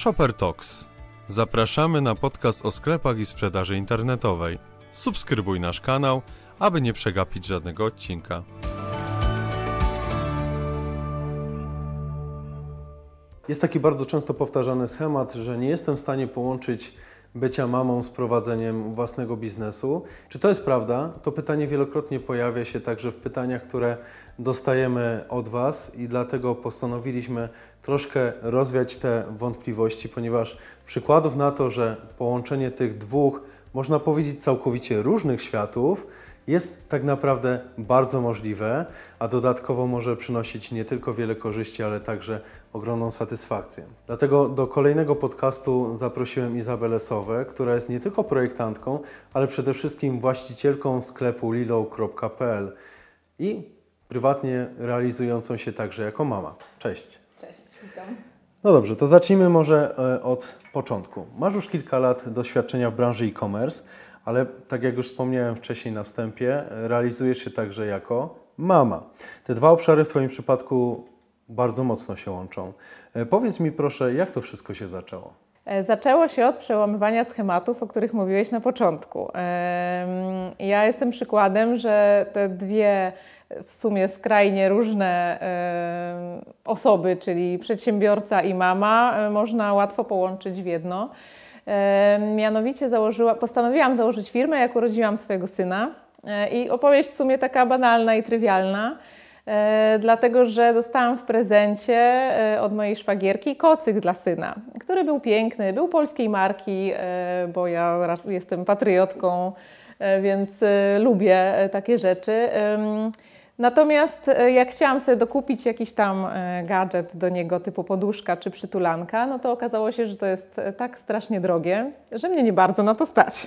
Shopper Talks. Zapraszamy na podcast o sklepach i sprzedaży internetowej. Subskrybuj nasz kanał, aby nie przegapić żadnego odcinka. Jest taki bardzo często powtarzany schemat, że nie jestem w stanie połączyć bycia mamą z prowadzeniem własnego biznesu. Czy to jest prawda? To pytanie wielokrotnie pojawia się także w pytaniach, które dostajemy od Was i dlatego postanowiliśmy troszkę rozwiać te wątpliwości, ponieważ przykładów na to, że połączenie tych dwóch, można powiedzieć, całkowicie różnych światów, jest tak naprawdę bardzo możliwe, a dodatkowo może przynosić nie tylko wiele korzyści, ale także ogromną satysfakcję. Dlatego do kolejnego podcastu zaprosiłem Izabelę Sowę, która jest nie tylko projektantką, ale przede wszystkim właścicielką sklepu lilo.pl i prywatnie realizującą się także jako mama. Cześć. Cześć, witam. No dobrze, to zacznijmy może e, od początku. Masz już kilka lat doświadczenia w branży e-commerce, ale tak jak już wspomniałem wcześniej na wstępie, realizujesz się także jako mama. Te dwa obszary w Twoim przypadku bardzo mocno się łączą. E, Powiedz mi proszę, jak to wszystko się zaczęło? E, Zaczęło się od przełamywania schematów, o których mówiłeś na początku. Em, Ja jestem przykładem, że te dwie w sumie skrajnie różne osoby, czyli przedsiębiorca i mama, e, można łatwo połączyć w jedno. Mianowicie założyła, postanowiłam założyć firmę, jak urodziłam swojego syna. E, I opowieść w sumie taka banalna i trywialna. E, dlatego że dostałam w prezencie e, od mojej szwagierki kocyk dla syna, który był piękny, był polskiej marki, bo ja jestem patriotką, więc lubię takie rzeczy. Natomiast e, jak chciałam sobie dokupić jakiś tam e, gadżet do niego typu poduszka czy przytulanka, no to okazało się, że to jest e, tak strasznie drogie, że mnie nie bardzo na to stać.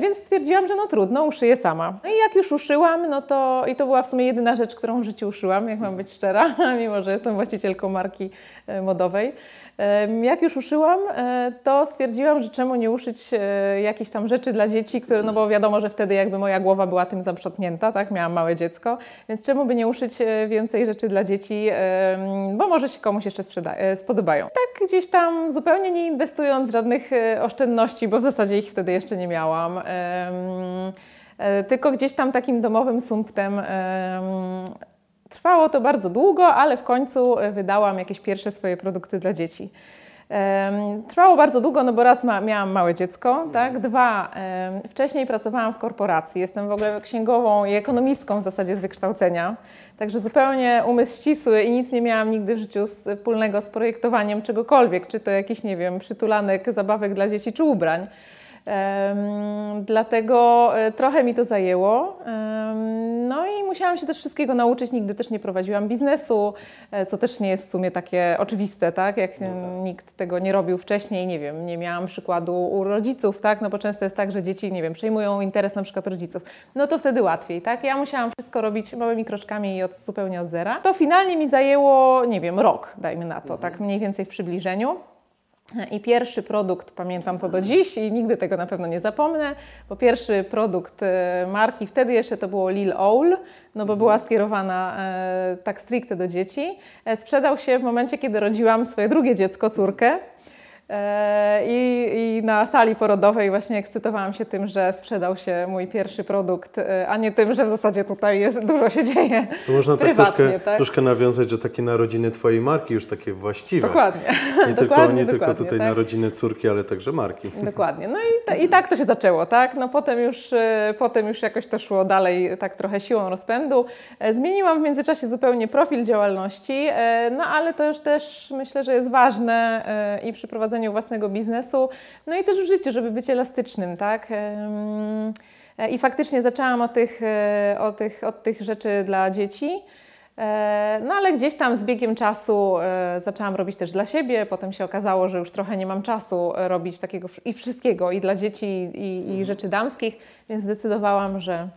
Więc stwierdziłam, że no trudno, uszyję sama. No i jak już uszyłam, no to i to była w sumie jedyna rzecz, którą w życiu uszyłam, jak mam być szczera, mimo że jestem właścicielką marki modowej. Jak już uszyłam, e, to stwierdziłam, że czemu nie uszyć e, jakichś tam rzeczy dla dzieci, które, no bo wiadomo, że wtedy jakby moja głowa była tym zaprzątnięta, tak, miałam małe dziecko, więc czemu by nie uszyć e, więcej rzeczy dla dzieci, bo może się komuś jeszcze spodobają. Tak gdzieś tam zupełnie nie inwestując żadnych oszczędności, bo w zasadzie ich wtedy jeszcze nie miałam. Tylko gdzieś tam takim domowym sumptem em, Trwało to bardzo długo, ale w końcu e, wydałam jakieś pierwsze swoje produkty dla dzieci. Trwało bardzo długo, no bo raz ma, miałam małe dziecko, tak? Dwa, wcześniej pracowałam w korporacji. Jestem w ogóle księgową i ekonomistką w zasadzie z wykształcenia. Także zupełnie umysł ścisły i nic nie miałam nigdy w życiu wspólnego z projektowaniem czegokolwiek, czy to jakiś, nie wiem, przytulanek, zabawek dla dzieci, czy ubrań. Dlatego e, trochę mi to zajęło. No i musiałam się też wszystkiego nauczyć. Nigdy też nie prowadziłam biznesu, e, co też nie jest w sumie takie oczywiste, tak? Jak em, nikt tego nie robił wcześniej, nie wiem, nie miałam przykładu u rodziców, tak? No bo często jest tak, że dzieci, nie wiem, przejmują interes na przykład rodziców. No to wtedy łatwiej, tak? Ja musiałam wszystko robić małymi kroczkami i od, zupełnie od zera. To finalnie mi zajęło, nie wiem, rok, dajmy na to, tak mniej więcej w przybliżeniu. I pierwszy produkt, pamiętam to do dziś i nigdy tego na pewno nie zapomnę, bo pierwszy produkt e, marki, wtedy jeszcze to było Lil Owl, no bo była skierowana e, tak stricte do dzieci, e, sprzedał się w momencie, kiedy rodziłam swoje drugie dziecko, córkę. E, I, I na sali porodowej właśnie ekscytowałam się tym, że sprzedał się mój pierwszy produkt, e, a nie tym, że w zasadzie tutaj jest, dużo się dzieje To można tak troszkę, tak? troszkę nawiązać, że takie narodziny Twojej marki już takie właściwe. Dokładnie. Nie tylko, Dokładnie, nie tylko tutaj tak. narodziny córki, ale także marki. Dokładnie. No i, ta, i tak to się zaczęło, tak? No potem już, e, potem już jakoś to szło dalej tak trochę siłą rozpędu. Zmieniłam w międzyczasie zupełnie profil działalności, no ale to już też myślę, że jest ważne i przy prowadzeniu własnego biznesu, no i też w życiu, żeby być elastycznym, tak? I faktycznie zaczęłam od tych, e, od tych, od tych rzeczy dla dzieci. E, No ale gdzieś tam z biegiem czasu e, zaczęłam robić też dla siebie. Potem się okazało, że już trochę nie mam czasu robić takiego i wszystkiego, i dla dzieci, i, i rzeczy damskich, więc zdecydowałam, że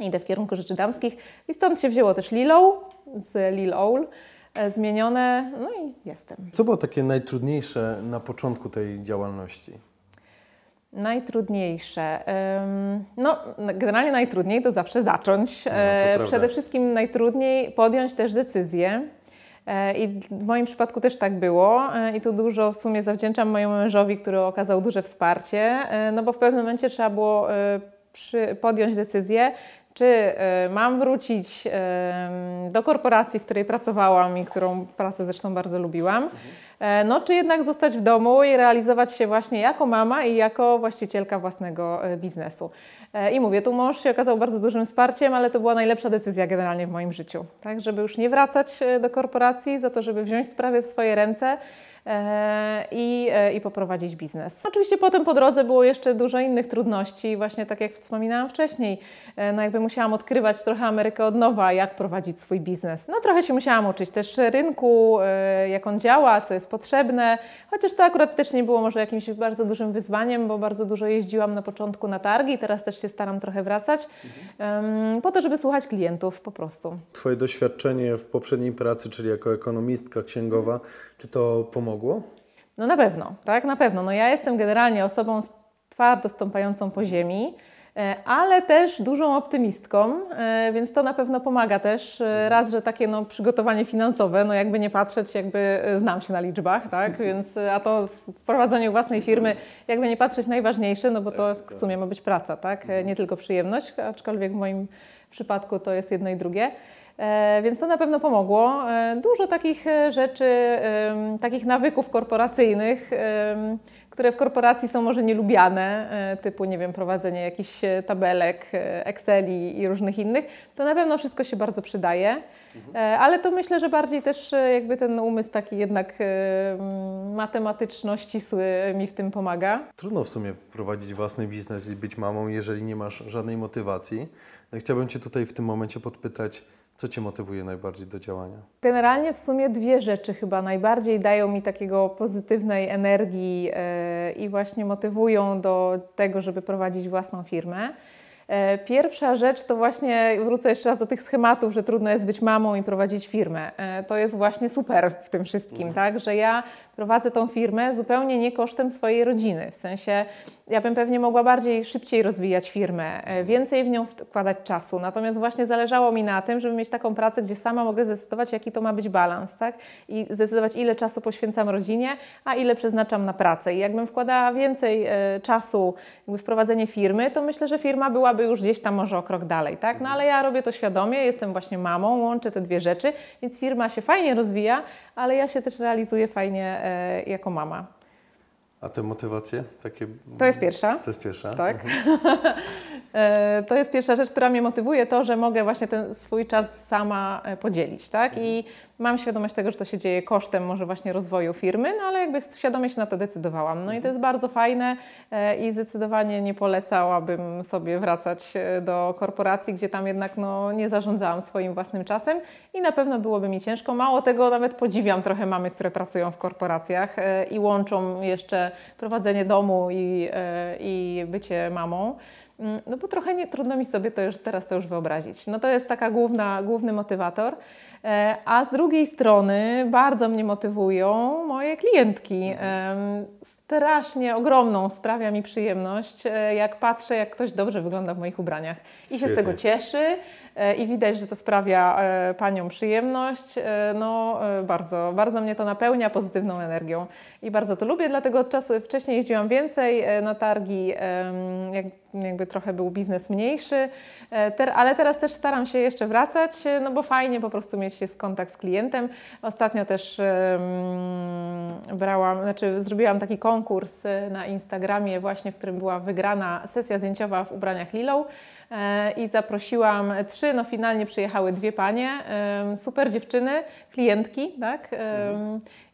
idę w kierunku rzeczy damskich. I stąd się wzięło też Lilo z Lil Owl, zmienione, no i jestem. Co było takie najtrudniejsze na początku tej działalności? Najtrudniejsze. No, generalnie najtrudniej to zawsze zacząć. to E. Przede wszystkim najtrudniej podjąć też decyzję. I w moim przypadku też tak było i tu dużo w sumie zawdzięczam mojemu mężowi, który okazał duże wsparcie, no bo w pewnym momencie trzeba było podjąć decyzję, czy mam wrócić do korporacji, w której pracowałam i którą pracę zresztą bardzo lubiłam, E, no, czy jednak zostać w domu i realizować się właśnie jako mama i jako właścicielka własnego e, biznesu. E, I mówię, tu mąż się okazał bardzo dużym wsparciem, ale to była najlepsza decyzja generalnie w moim życiu. Tak, żeby już nie wracać do korporacji, za to, żeby wziąć sprawy w swoje ręce i, e, i poprowadzić biznes. Oczywiście potem po drodze było jeszcze dużo innych trudności, właśnie tak jak wspominałam wcześniej, e, no jakby musiałam odkrywać trochę Amerykę od nowa, jak prowadzić swój biznes. No trochę się musiałam uczyć też rynku, jak on działa, co jest potrzebne, chociaż to akurat też nie było może jakimś bardzo dużym wyzwaniem, bo bardzo dużo jeździłam na początku na targi, teraz też się staram trochę wracać, mhm. po to, żeby słuchać klientów po prostu. Twoje doświadczenie w poprzedniej pracy, czyli jako ekonomistka księgowa, czy to pomogło? No na pewno, tak, na pewno. No ja jestem generalnie osobą twardo stąpającą po ziemi, e, ale też dużą optymistką, e, więc to na pewno pomaga też. E, mhm. Raz, że takie no, przygotowanie finansowe, no jakby nie patrzeć, jakby znam się na liczbach, tak, mhm. więc a to w prowadzeniu własnej firmy, jakby nie patrzeć najważniejsze, no bo to w sumie ma być praca, tak, mhm. nie tylko przyjemność, aczkolwiek w moim przypadku to jest jedno i drugie. E, więc to na pewno pomogło. E, dużo takich e, rzeczy, takich nawyków korporacyjnych, które w korporacji są może nielubiane, typu, nie wiem, prowadzenie jakichś tabelek, Exceli i różnych innych, to na pewno wszystko się bardzo przydaje. Mhm. Ale to myślę, że bardziej też jakby ten umysł taki jednak matematyczno ścisły mi w tym pomaga. Trudno w sumie prowadzić własny biznes i być mamą, jeżeli nie masz żadnej motywacji. No chciałbym Cię tutaj w tym momencie podpytać, co Cię motywuje najbardziej do działania? Generalnie w sumie dwie rzeczy chyba najbardziej dają mi takiego pozytywnej energii yy, i właśnie motywują do tego, żeby prowadzić własną firmę. E, pierwsza rzecz to właśnie, wrócę jeszcze raz do tych schematów, że trudno jest być mamą i prowadzić firmę. E, to jest właśnie super w tym wszystkim, mhm. tak? Że ja prowadzę tą firmę zupełnie nie kosztem swojej rodziny. W sensie, ja bym pewnie mogła bardziej, szybciej rozwijać firmę, e, więcej w nią wkładać czasu. Natomiast właśnie zależało mi na tym, żeby mieć taką pracę, gdzie sama mogę zdecydować, jaki to ma być balans, tak? I zdecydować, ile czasu poświęcam rodzinie, a ile przeznaczam na pracę. I jakbym wkładała więcej czasu w prowadzenie firmy, to myślę, że firma była byłaby już gdzieś tam może o krok dalej, tak? No ale ja robię to świadomie, jestem właśnie mamą, łączę te dwie rzeczy, więc firma się fajnie rozwija, ale ja się też realizuję fajnie e, jako mama. A te motywacje takie? To jest pierwsza. To jest pierwsza. Tak. Mhm. E, to jest pierwsza rzecz, która mnie motywuje, to, że mogę właśnie ten swój czas sama e, podzielić, tak? Mhm. I mam świadomość tego, że to się dzieje kosztem może właśnie rozwoju firmy, no ale jakby świadomie się na to decydowałam. No i to mhm. jest bardzo fajne e, i zdecydowanie nie polecałabym sobie wracać do korporacji, gdzie tam jednak no, nie zarządzałam swoim własnym czasem i na pewno byłoby mi ciężko. Mało tego, nawet podziwiam trochę mamy, które pracują w korporacjach i łączą jeszcze prowadzenie domu i, i bycie mamą. Mm, no bo trochę nie, trudno mi sobie to już, teraz to już wyobrazić. No to jest taka główna, główny motywator. E, a z drugiej strony bardzo mnie motywują moje klientki. Strasznie ogromną sprawia mi przyjemność, e, jak patrzę, jak ktoś dobrze wygląda w moich ubraniach. I się z tego cieszy e, i widać, że to sprawia paniom przyjemność. No bardzo, bardzo mnie to napełnia pozytywną energią i bardzo to lubię, dlatego od czasu wcześniej jeździłam więcej na targi, jak, jakby trochę był biznes mniejszy, ale teraz też staram się jeszcze wracać, no bo fajnie po prostu mieć jest kontakt z klientem. Ostatnio też brałam, znaczy zrobiłam taki konkurs y, na Instagramie właśnie, w którym była wygrana sesja zdjęciowa w ubraniach Lilą e, i zaprosiłam trzy, no finalnie przyjechały dwie panie, super dziewczyny, klientki, tak?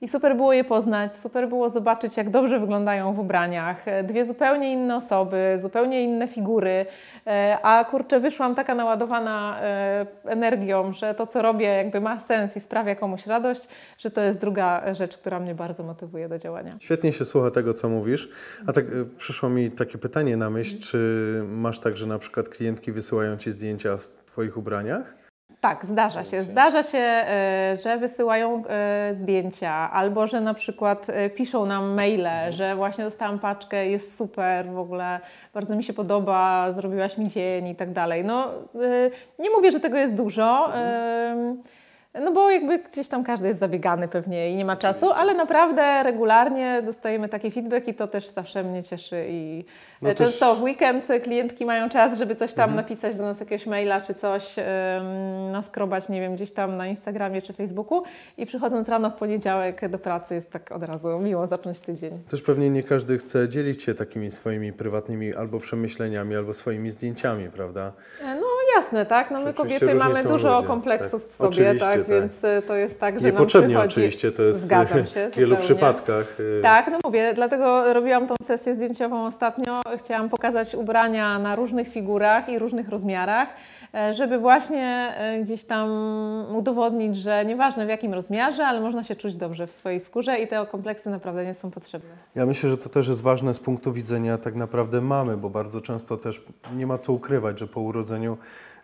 I super było je poznać, super było zobaczyć, jak dobrze wyglądają w ubraniach. Dwie zupełnie inne osoby, zupełnie inne figury, e, a kurczę, wyszłam taka naładowana e, energią, że to, co robię, jakby ma sens i sprawia komuś radość, że to jest druga rzecz, która mnie bardzo motywuje do działania. Świetnie się słucha tego, co mówisz. A tak e, przyszło mi takie pytanie na myśl, czy masz tak, że na przykład klientki wysyłają Ci zdjęcia w Twoich ubraniach? Tak, zdarza się. Zdarza się, e, że wysyłają e, zdjęcia albo że na przykład e, piszą nam maile, mhm. że właśnie dostałam paczkę, jest super, w ogóle bardzo mi się podoba, zrobiłaś mi dzień i tak dalej. No, nie mówię, że tego jest dużo. Mhm No bo jakby gdzieś tam każdy jest zabiegany pewnie i nie ma czasu, ale naprawdę regularnie dostajemy taki feedback i to też zawsze mnie cieszy i No często też- w weekend klientki mają czas, żeby coś tam Mhm. napisać do nas jakiegoś maila czy coś, ym, naskrobać, nie wiem, gdzieś tam na Instagramie czy Facebooku i przychodząc rano w poniedziałek do pracy jest tak od razu miło zacząć tydzień. Też pewnie nie każdy chce dzielić się takimi swoimi prywatnymi albo przemyśleniami, albo swoimi zdjęciami, prawda? E, No jasne, tak. No my kobiety mamy dużo ludzie, kompleksów tak. w sobie, Oczywiście, tak, tak. więc e, to jest tak, że Niepotrzebnie nam przychodzi... oczywiście, to jest Zgadzam się, w wielu przypadkach. y, Tak, no mówię, dlatego robiłam tą sesję zdjęciową ostatnio. Chciałam pokazać ubrania na różnych figurach i różnych rozmiarach, żeby właśnie e, gdzieś tam udowodnić, że nieważne w jakim rozmiarze, ale można się czuć dobrze w swojej skórze i te kompleksy naprawdę nie są potrzebne. Ja myślę, że to też jest ważne z punktu widzenia tak naprawdę mamy, bo bardzo często też nie ma co ukrywać, że po urodzeniu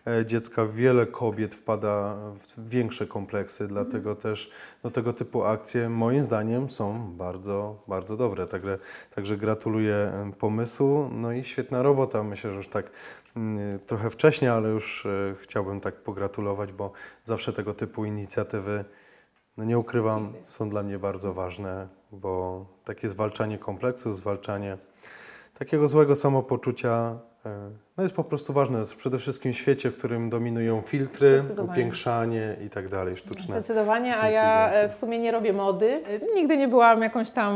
e, dziecka wiele kobiet wpada w większe kompleksy, dlatego też no, tego typu akcje moim zdaniem są bardzo, bardzo dobre. Także, także gratuluję e, pomysłu, no i świetna robota. Myślę, że już tak trochę wcześniej, ale już e, chciałbym tak pogratulować, bo zawsze tego typu inicjatywy no nie ukrywam, są dla mnie bardzo ważne, bo takie zwalczanie kompleksu, zwalczanie takiego złego samopoczucia no jest po prostu ważne. Jest przede wszystkim w świecie, w którym dominują filtry, upiększanie i tak dalej, sztuczne. Zdecydowanie, a ja e, w sumie nie robię mody. E, Nigdy nie byłam jakąś tam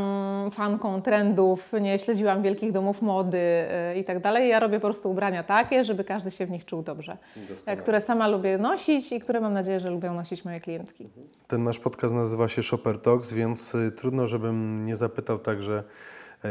fanką trendów, nie śledziłam wielkich domów mody e, i tak dalej. Ja robię po prostu ubrania takie, żeby każdy się w nich czuł dobrze. E, Które sama lubię nosić i które mam nadzieję, że lubią nosić moje klientki. Ten nasz podcast nazywa się Shopper Talks, więc y, trudno, żebym nie zapytał także e,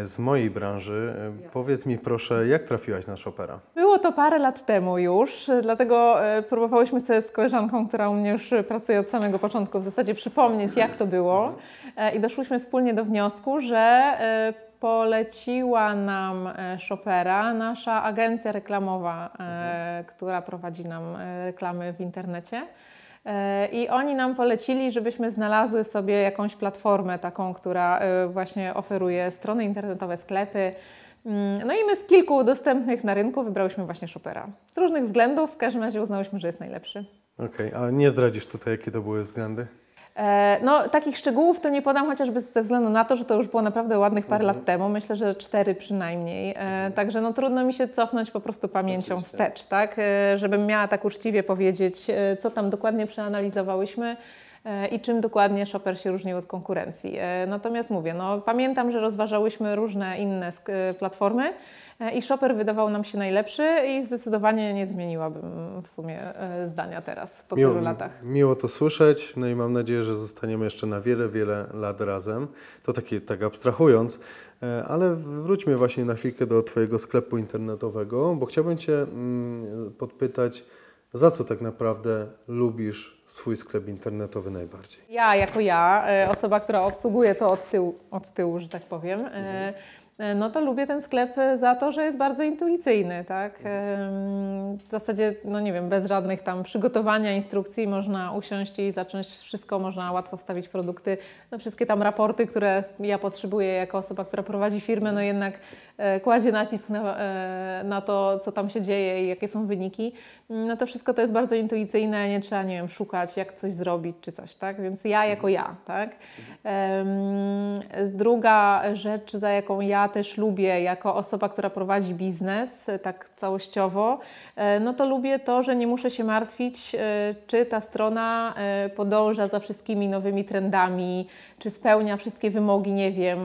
z mojej branży. E, Powiedz mi proszę, jak trafiłaś na Shoppera? Było to parę lat temu już, e, dlatego e, próbowałyśmy sobie z koleżanką, która u mnie już pracuje od samego początku, w zasadzie przypomnieć, jak to było. E, I doszłyśmy wspólnie do wniosku, że e, poleciła nam e, Shopera nasza agencja reklamowa, e, która prowadzi nam e, reklamy w internecie. E, I oni nam polecili, żebyśmy znalazły sobie jakąś platformę taką, która e, właśnie oferuje strony internetowe, sklepy. Mm, No i my z kilku dostępnych na rynku wybrałyśmy właśnie Shopera. Z różnych względów, w każdym razie uznałyśmy, że jest najlepszy. Okej, a nie zdradzisz tutaj, jakie to były względy? E, No, takich szczegółów to nie podam, chociażby ze względu na to, że to już było naprawdę ładnych parę lat temu, myślę, że cztery przynajmniej. E, Także no, trudno mi się cofnąć po prostu pamięcią Oczywiście. wstecz, tak? E, Żebym miała tak uczciwie powiedzieć, co tam dokładnie przeanalizowałyśmy i czym dokładnie Shopper się różnił od konkurencji. E, Natomiast mówię, no, pamiętam, że rozważałyśmy różne inne e, platformy e, i Shopper wydawał nam się najlepszy i zdecydowanie nie zmieniłabym w sumie e, zdania teraz po tylu latach. Miło to słyszeć, no i mam nadzieję, że zostaniemy jeszcze na wiele, wiele lat razem. To takie, tak abstrahując, e, ale wróćmy właśnie na chwilkę do Twojego sklepu internetowego, bo chciałbym Cię mm, podpytać, za co tak naprawdę lubisz swój sklep internetowy najbardziej? Ja jako ja, e, osoba, która obsługuje to od tyłu, od tyłu że tak powiem, e, e, no to lubię ten sklep za to, że jest bardzo intuicyjny, tak? Em, W zasadzie, no nie wiem, bez żadnych tam przygotowania, instrukcji można usiąść i zacząć wszystko, można łatwo wstawić produkty, no wszystkie tam raporty, które ja potrzebuję jako osoba, która prowadzi firmę, no jednak e, kładzie nacisk na, e, na to, co tam się dzieje i jakie są wyniki, no to wszystko to jest bardzo intuicyjne, nie trzeba, nie wiem, szukać, jak coś zrobić czy coś, tak? Więc ja jako ja, tak? Druga rzecz, za jaką ja też lubię, jako osoba, która prowadzi biznes e, tak całościowo, e, no to lubię to, że nie muszę się martwić, e, czy ta strona podąża za wszystkimi nowymi trendami, czy spełnia wszystkie wymogi, nie wiem,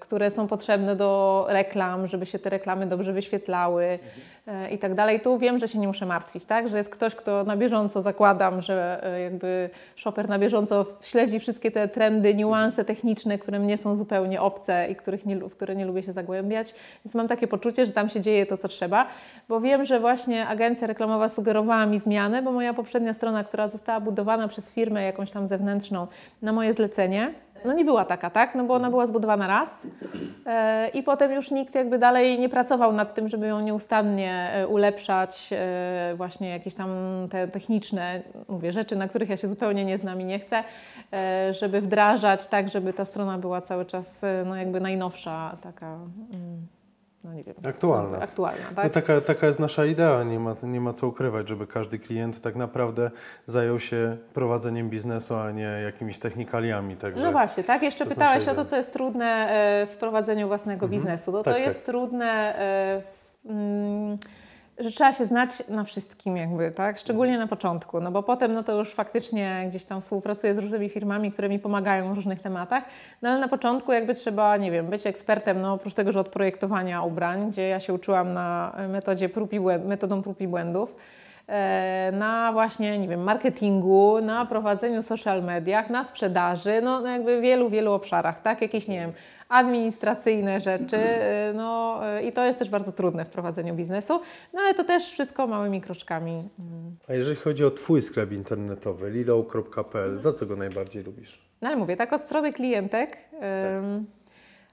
które są potrzebne do reklam, żeby się te reklamy dobrze wyświetlały e, i tak dalej. Tu wiem, że się nie muszę martwić, tak? Że jest ktoś, kto na bieżąco zakładam, że e, jakby shopper na bieżąco śledzi wszystkie te trendy, niuanse techniczne, które mnie są zupełnie obce i których nie, w które nie lubię się zagłębiać. Więc mam takie poczucie, że tam się dzieje to, co trzeba, bo wiem, że właśnie agencja reklamowa sugerowała mi zmianę, bo moja poprzednia strona, która została budowana przez firmę jakąś tam zewnętrzną na moje zlecenie, no nie była taka, tak? No bo ona była zbudowana raz e, i potem już nikt jakby dalej nie pracował nad tym, żeby ją nieustannie e, ulepszać, e, właśnie jakieś tam te techniczne, mówię, rzeczy, na których ja się zupełnie nie znam i nie chcę, e, żeby wdrażać tak, żeby ta strona była cały czas no jakby najnowsza, taka mm, no nie wiem. Aktualna. Aktualna, tak? No taka, taka jest nasza idea, nie ma, nie ma co ukrywać, żeby każdy klient tak naprawdę zajął się prowadzeniem biznesu, a nie jakimiś technikaliami. Także No właśnie, tak? Jeszcze pytałeś o to, co jest trudne e, w prowadzeniu własnego biznesu. No Tak, to tak. jest trudne, e, mm, że trzeba się znać na wszystkim jakby, tak? Szczególnie na początku, no bo potem no to już faktycznie gdzieś tam współpracuję z różnymi firmami, które mi pomagają w różnych tematach, no ale na początku jakby trzeba, nie wiem, być ekspertem, no oprócz tego, że od projektowania ubrań, gdzie ja się uczyłam na metodzie prób i błęd, metodą prób i błędów, e, na właśnie, nie wiem, marketingu, na prowadzeniu social mediach, na sprzedaży, no no jakby w wielu, wielu obszarach, tak? Jakieś, nie wiem, administracyjne rzeczy, e, no e, i to jest też bardzo trudne w prowadzeniu biznesu, no ale to też wszystko małymi kroczkami. mm. A jeżeli chodzi o Twój sklep internetowy, lilou.pl, za co go najbardziej lubisz? No ale mówię, tak od strony klientek. ym,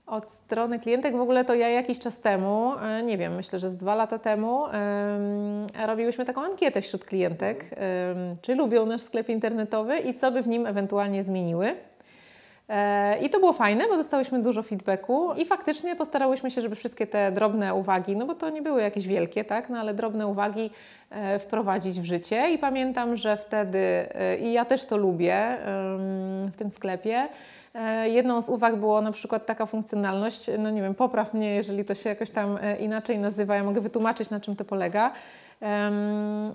od strony klientek w ogóle to ja jakiś czas temu, y, nie wiem, myślę, że z dwa lata temu, robiłyśmy taką ankietę wśród klientek, czy lubią nasz sklep internetowy i co by w nim ewentualnie zmieniły. E, I to było fajne, bo dostałyśmy dużo feedbacku i faktycznie postarałyśmy się, żeby wszystkie te drobne uwagi, no bo to nie były jakieś wielkie, tak, no ale drobne uwagi e, wprowadzić w życie. I pamiętam, że wtedy, e, i ja też to lubię w tym sklepie, jedną z uwag było na przykład taka funkcjonalność, no nie wiem, popraw mnie, jeżeli to się jakoś tam inaczej nazywa, ja mogę wytłumaczyć, na czym to polega.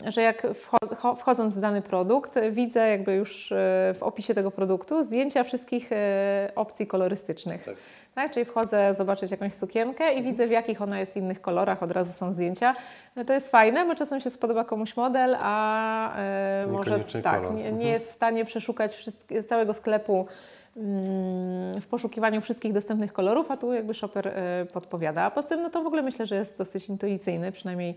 Że jak wcho- cho- wchodząc w dany produkt, e, widzę jakby już e, w opisie tego produktu zdjęcia wszystkich e, opcji kolorystycznych. Tak. Tak. Czyli wchodzę zobaczyć jakąś sukienkę i widzę w jakich ona jest innych kolorach, od razu są zdjęcia. No to jest fajne, bo czasem się spodoba komuś model, a e, może tak, nie, nie Mhm. jest w stanie przeszukać całego sklepu mm, w poszukiwaniu wszystkich dostępnych kolorów, a tu jakby shopper e, podpowiada. A poza tym, no to w ogóle myślę, że jest dosyć intuicyjny, przynajmniej e,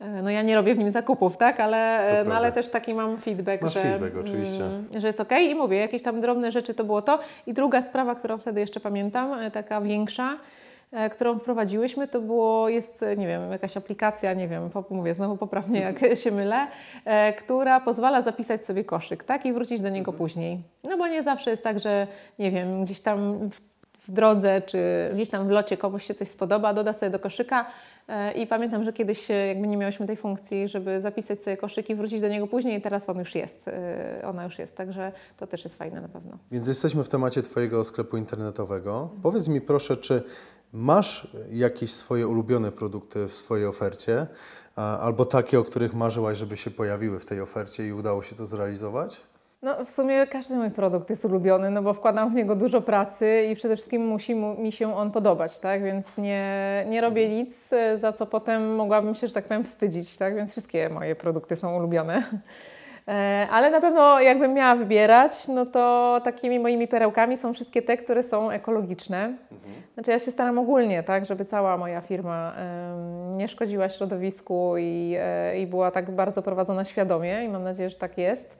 no ja nie robię w nim zakupów, tak, ale, e, no, ale też taki mam feedback, Masz że, feedback, oczywiście. mm, że jest ok i mówię, jakieś tam drobne rzeczy to było to. I druga sprawa, którą wtedy jeszcze pamiętam, e, taka większa, e, którą wprowadziłyśmy, to było, jest, e, nie wiem, jakaś aplikacja, nie wiem, mówię, znowu poprawnie jak się mylę, e, która pozwala zapisać sobie koszyk, tak, i wrócić do niego później. No bo nie zawsze jest tak, że, nie wiem, gdzieś tam w, drodze, czy gdzieś tam w locie komuś się coś spodoba, doda sobie do koszyka e, i pamiętam, że kiedyś e, jakby nie miałyśmy tej funkcji, żeby zapisać sobie koszyk i wrócić do niego później i teraz on już jest, e, ona już jest, także to też jest fajne na pewno. Więc jesteśmy w temacie Twojego sklepu internetowego. Powiedz mi proszę, czy masz jakieś swoje ulubione produkty w swojej ofercie, albo takie, o których marzyłaś, żeby się pojawiły w tej ofercie i udało się to zrealizować? No, w sumie każdy mój produkt jest ulubiony, no bo wkładam w niego dużo pracy i przede wszystkim musi mu, mi się on podobać, tak? Więc nie, nie robię nic, e, za co potem mogłabym się, że tak powiem, wstydzić, tak? Więc wszystkie moje produkty są ulubione. E, Ale na pewno jakbym miała wybierać, no to takimi moimi perełkami są wszystkie te, które są ekologiczne. Znaczy ja się staram ogólnie, tak, żeby cała moja firma nie szkodziła środowisku i, e, i była tak bardzo prowadzona świadomie i mam nadzieję, że tak jest.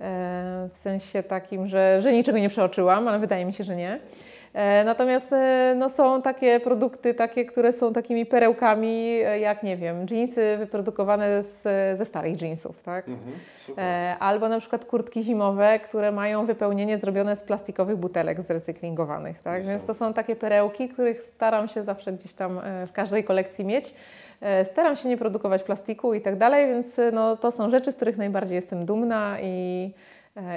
E, W sensie takim, że, że niczego nie przeoczyłam, ale wydaje mi się, że nie. E, Natomiast e, no, są takie produkty, takie, które są takimi perełkami, e, jak nie wiem, jeansy wyprodukowane z, ze starych jeansów, tak? E, Albo na przykład kurtki zimowe, które mają wypełnienie zrobione z plastikowych butelek zrecyklingowanych, tak? Więc to są takie perełki, których staram się zawsze gdzieś tam w każdej kolekcji mieć. Staram się nie produkować plastiku i tak dalej, więc no, to są rzeczy, z których najbardziej jestem dumna i,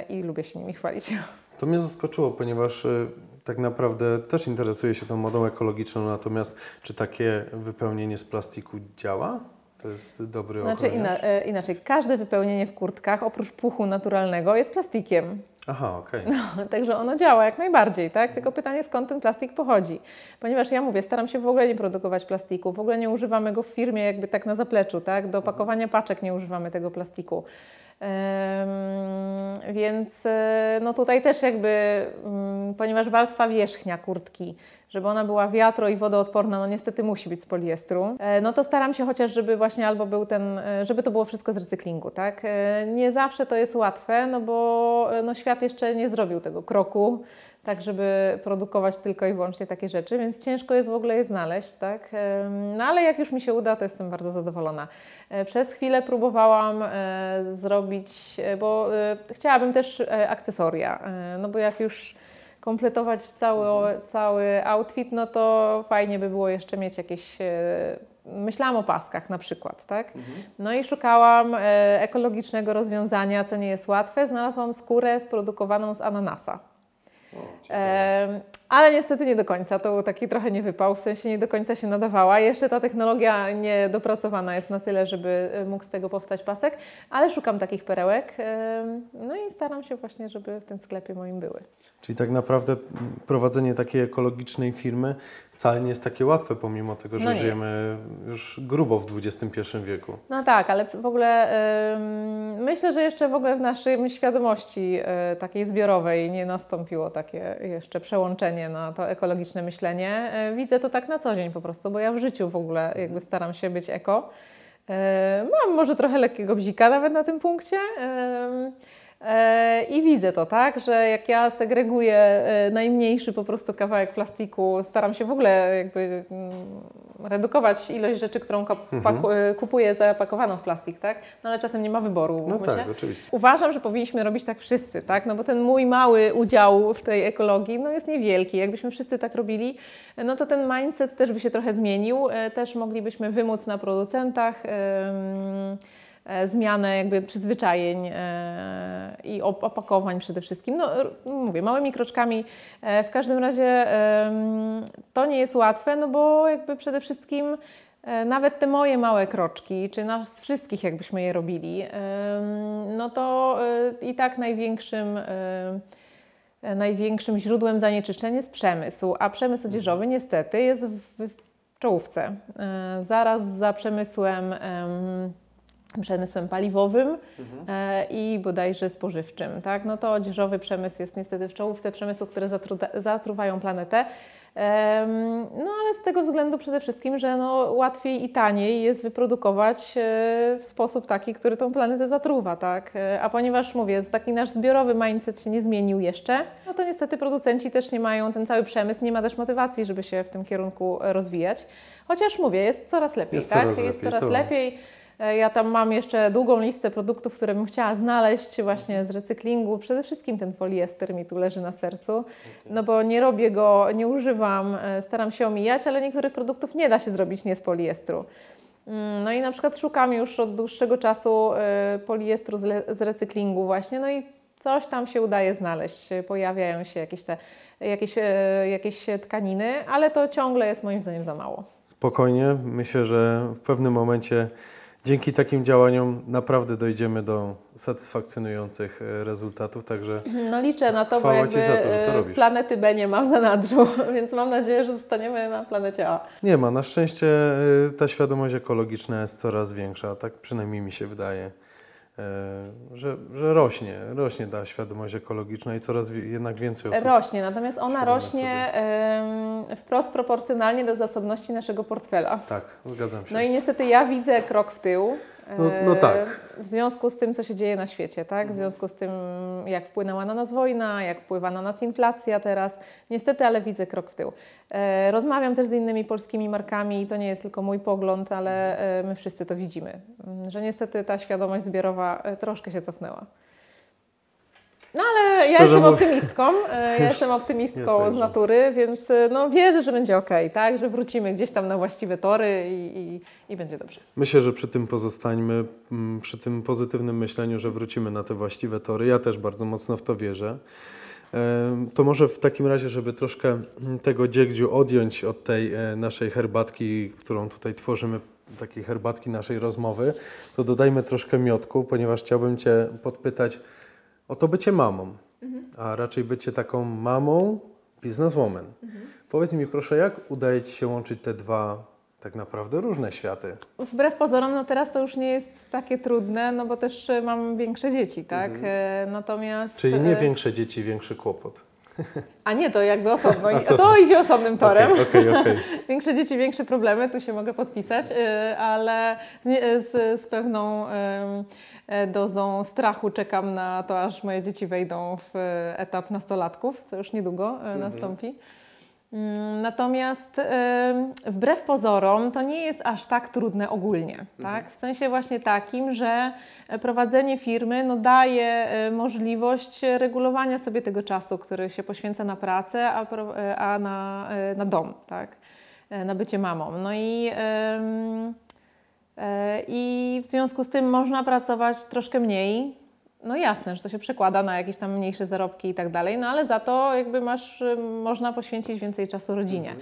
i lubię się nimi chwalić. To mnie zaskoczyło, ponieważ y, tak naprawdę też interesuję się tą modą ekologiczną, natomiast czy takie wypełnienie z plastiku działa? To jest dobry Znaczy ochroniarz? e, inaczej, każde wypełnienie w kurtkach oprócz puchu naturalnego jest plastikiem. Aha, okej. Także ono działa jak najbardziej, tak? Tylko pytanie, skąd ten plastik pochodzi. Ponieważ ja mówię, staram się w ogóle nie produkować plastiku, w ogóle nie używamy go w firmie jakby tak na zapleczu, tak? Do pakowania paczek nie używamy tego plastiku. Więc e, no tutaj też jakby, mm, ponieważ warstwa wierzchnia kurtki, żeby ona była wiatro i wodoodporna, no niestety musi być z poliestru, e, no to staram się chociaż, żeby właśnie albo był ten, e, żeby to było wszystko z recyklingu, tak? Nie zawsze to jest łatwe, no bo no świat jeszcze nie zrobił tego kroku, tak żeby produkować tylko i wyłącznie takie rzeczy, więc ciężko jest w ogóle je znaleźć, tak? No ale jak już mi się uda, to jestem bardzo zadowolona. E, Przez chwilę próbowałam e, zrobić, e, bo chciałabym też akcesoria, no bo jak już kompletować cały, cały outfit, no to fajnie by było jeszcze mieć jakieś myślałam o paskach na przykład, tak? No i szukałam ekologicznego rozwiązania, co nie jest łatwe. Znalazłam skórę sprodukowaną z ananasa. E, ale niestety nie do końca, to był taki trochę nie wypał, w sensie nie do końca się nadawała. Jeszcze ta technologia nie dopracowana jest na tyle, żeby e, mógł z tego powstać pasek, ale szukam takich perełek. E, no i staram się właśnie, żeby w tym sklepie moim były. Czyli tak naprawdę prowadzenie takiej ekologicznej firmy wcale nie jest takie łatwe, pomimo tego, że No żyjemy już grubo w XXI wieku. No tak, ale w ogóle ym, myślę, że jeszcze w ogóle w naszej świadomości y, takiej zbiorowej nie nastąpiło takie jeszcze przełączenie na to ekologiczne myślenie. Y, widzę to tak na co dzień po prostu, bo ja w życiu w ogóle jakby staram się być eko. Y, mam może trochę lekkiego bzika nawet na tym punkcie. Y, i widzę to, tak, że jak ja segreguję najmniejszy po prostu kawałek plastiku, staram się w ogóle jakby mm, redukować ilość rzeczy, którą mhm. kupuję zapakowaną w plastik, tak? No ale czasem nie ma wyboru. No tak, oczywiście. Uważam, że powinniśmy robić tak wszyscy, tak? No bo ten mój mały udział w tej ekologii no jest niewielki. Jakbyśmy wszyscy tak robili, no to ten mindset też by się trochę zmienił. Też moglibyśmy wymóc na producentach. Yy, E, zmianę jakby przyzwyczajeń e, i opakowań przede wszystkim. No, mówię, małymi kroczkami. E, w każdym razie to nie jest łatwe, no bo jakby przede wszystkim nawet te moje małe kroczki, czy nas wszystkich jakbyśmy je robili, no to i tak największym największym źródłem zanieczyszczeń jest przemysł, a przemysł odzieżowy niestety jest w czołówce. Zaraz za przemysłem przemysłem paliwowym mhm. e, i bodajże spożywczym. Tak? No to odzieżowy przemysł jest niestety w czołówce przemysłu, które zatruwają planetę. No ale z tego względu przede wszystkim, że no, łatwiej i taniej jest wyprodukować e, w sposób taki, który tą planetę zatruwa, tak? E, a ponieważ mówię, taki nasz zbiorowy mindset się nie zmienił jeszcze, no to niestety producenci też nie mają, ten cały przemysł nie ma też motywacji, żeby się w tym kierunku rozwijać. Chociaż mówię, jest coraz lepiej, jest tak? Coraz jest lepiej, coraz to... lepiej. E, ja tam mam jeszcze długą listę produktów, które bym chciała znaleźć właśnie z recyklingu. Przede wszystkim ten poliester mi tu leży na sercu, no bo nie robię go, nie używam, e, staram się omijać, ale niektórych produktów nie da się zrobić nie z poliestru. Mm, no i na przykład szukam już od dłuższego czasu e, poliestru z recyklingu właśnie, no i coś tam się udaje znaleźć. Pojawiają się jakieś, te, jakieś, jakieś tkaniny, ale to ciągle jest moim zdaniem za mało. Spokojnie, myślę, że w pewnym momencie dzięki takim działaniom naprawdę dojdziemy do satysfakcjonujących e, rezultatów, także No liczę na to, bo jakby to, to e, planety B nie ma w zanadrzu, więc mam nadzieję, że zostaniemy na planecie A. Nie ma, na szczęście e, ta świadomość ekologiczna jest coraz większa, tak przynajmniej mi się wydaje. E, że, że rośnie, rośnie ta świadomość ekologiczna i coraz jednak więcej osób. Rośnie, natomiast ona rośnie sobie. wprost proporcjonalnie do zasobności naszego portfela. Tak, zgadzam się. No i niestety ja widzę krok w tył. No, no tak. W związku z tym, co się dzieje na świecie, tak? W mhm. związku z tym, jak wpłynęła na nas wojna, jak wpływa na nas inflacja teraz. Niestety, ale widzę krok w tył. E, rozmawiam też z innymi polskimi markami i to nie jest tylko mój pogląd, ale e, my wszyscy to widzimy, że niestety ta świadomość zbiorowa e, troszkę się cofnęła. No ale Szczerze ja jestem optymistką, ja jestem optymistką ja z natury, więc no, wierzę, że będzie ok, tak? że wrócimy gdzieś tam na właściwe tory i, i, i, będzie dobrze. Myślę, że przy tym pozostańmy, mm, przy tym pozytywnym myśleniu, że wrócimy na te właściwe tory. Ja też bardzo mocno w to wierzę. To może w takim razie, żeby troszkę mm, tego dziegdziu odjąć od tej e, naszej herbatki, którą tutaj tworzymy, takiej herbatki naszej rozmowy, to dodajmy troszkę miodku, ponieważ chciałbym Cię podpytać, o to bycie mamą, mhm. a raczej bycie taką mamą, bizneswoman. Mhm. Powiedz mi proszę, jak udaje Ci się łączyć te dwa tak naprawdę różne światy? Wbrew pozorom, no teraz to już nie jest takie trudne, no bo też e, mam większe dzieci, tak? Mhm. E, natomiast... Czyli nie e, większe dzieci, większy kłopot. A nie, to jakby osobno. To idzie osobnym torem. Okay, okay, okay. Większe dzieci, większe problemy, tu się mogę podpisać, ale z, z, pewną dozą strachu czekam na to, aż moje dzieci wejdą w e, etap nastolatków, co już niedługo e, mhm. nastąpi. Mm, Natomiast wbrew pozorom to nie jest aż tak trudne ogólnie, tak? W sensie właśnie takim, że prowadzenie firmy no, daje e, możliwość regulowania sobie tego czasu, który się poświęca na pracę, a, pro- e, a na, e, na dom, tak? E, Na bycie mamą. No i, e, i w związku z tym można pracować troszkę mniej. No jasne, że to się przekłada na jakieś tam mniejsze zarobki i tak dalej, no ale za to jakby masz, y, można poświęcić więcej czasu rodzinie.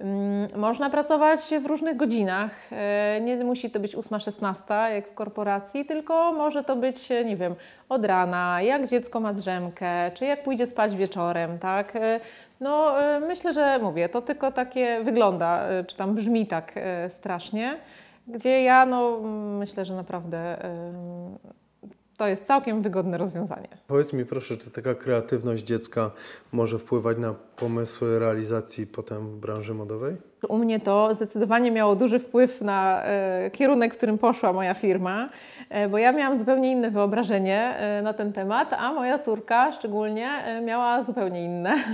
Mm, Można pracować w różnych godzinach. E, Nie musi to być 8-16 jak w korporacji, tylko może to być, e, nie wiem, od rana, jak dziecko ma drzemkę, czy jak pójdzie spać wieczorem, tak? E, No myślę, że mówię, to tylko takie wygląda, czy tam brzmi tak strasznie, gdzie ja no myślę, że naprawdę to jest całkiem wygodne rozwiązanie. Powiedz mi proszę, czy taka kreatywność dziecka może wpływać na pomysły realizacji potem w branży modowej? U mnie to zdecydowanie miało duży wpływ na e, kierunek, w którym poszła moja firma, e, bo ja miałam zupełnie inne wyobrażenie e, na ten temat, a moja córka szczególnie e, miała zupełnie inne.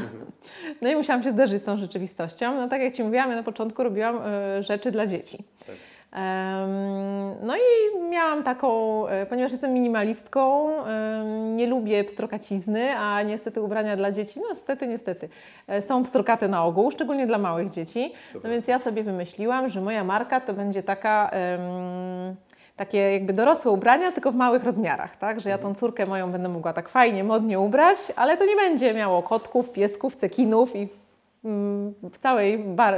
No i musiałam się zderzyć z tą rzeczywistością. No tak jak Ci mówiłam, ja na początku robiłam e, rzeczy dla dzieci. No i miałam taką, e, ponieważ jestem minimalistką, nie lubię pstrokacizny, a niestety ubrania dla dzieci, no niestety, niestety, e, są pstrokate na ogół, szczególnie dla małych dzieci. No więc ja sobie wymyśliłam, że moja marka to będzie taka... takie jakby dorosłe ubrania, tylko w małych rozmiarach, tak? Że ja tą córkę moją będę mogła tak fajnie, modnie ubrać, ale to nie będzie miało kotków, piesków, cekinów i mm, w całej bar,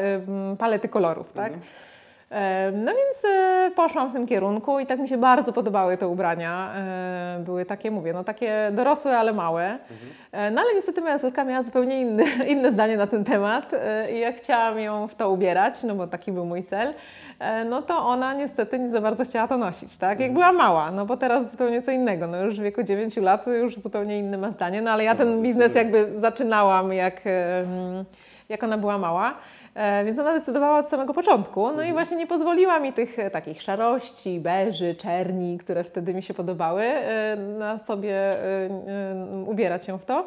palety kolorów, tak? E, No więc e, poszłam w tym kierunku i tak mi się bardzo podobały te ubrania. E, Były takie, mówię, no takie dorosłe, ale małe. E, No ale niestety moja córka miała zupełnie inny, inne zdanie na ten temat e, i jak chciałam ją w to ubierać, no bo taki był mój cel, e, no to ona niestety nie za bardzo chciała to nosić, tak? Jak była mała, no bo teraz zupełnie co innego, no już w wieku 9 lat już zupełnie inne ma zdanie, no ale ja ten biznes jakby zaczynałam jak, jak ona była mała. E, Więc ona decydowała od samego początku. No i właśnie nie pozwoliła mi tych e, takich szarości, beży, czerni, które wtedy mi się podobały, e, na sobie ubierać się w to.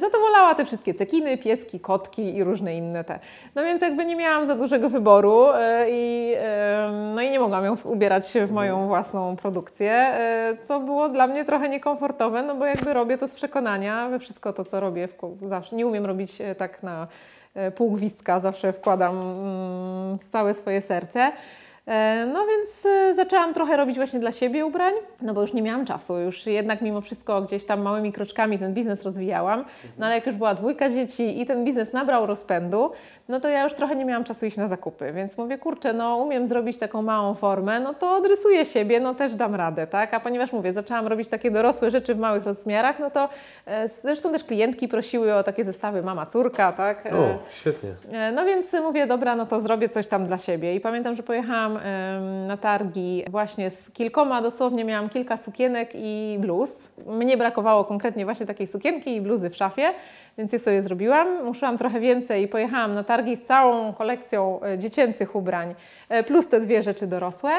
Za to wolała te wszystkie cekiny, pieski, kotki i różne inne te. No więc jakby nie miałam za dużego wyboru i, no i nie mogłam ją ubierać się w moją własną produkcję, co było dla mnie trochę niekomfortowe, no bo jakby robię to z przekonania, we wszystko to, co robię, zawsze nie umiem robić tak na pół gwizdka, zawsze wkładam mm, całe swoje serce. E, No więc e, zaczęłam trochę robić właśnie dla siebie ubrań, no bo już nie miałam czasu, już jednak mimo wszystko gdzieś tam małymi kroczkami ten biznes rozwijałam, no ale jak już była dwójka dzieci i ten biznes nabrał rozpędu, no to ja już trochę nie miałam czasu iść na zakupy, więc mówię, kurczę, no umiem zrobić taką małą formę, no to odrysuję siebie, no też dam radę, tak? A ponieważ mówię, zaczęłam robić takie dorosłe rzeczy w małych rozmiarach, no to e, zresztą też klientki prosiły o takie zestawy mama-córka, tak? E, O, świetnie. No więc mówię, dobra, no to zrobię coś tam dla siebie. I pamiętam, że pojechałam na targi właśnie z kilkoma, dosłownie miałam kilka sukienek i bluz. Mnie brakowało konkretnie właśnie takiej sukienki i bluzy w szafie, więc je sobie zrobiłam. Musiałam trochę więcej i pojechałam na targi z całą kolekcją e, dziecięcych ubrań, e, plus te dwie rzeczy dorosłe.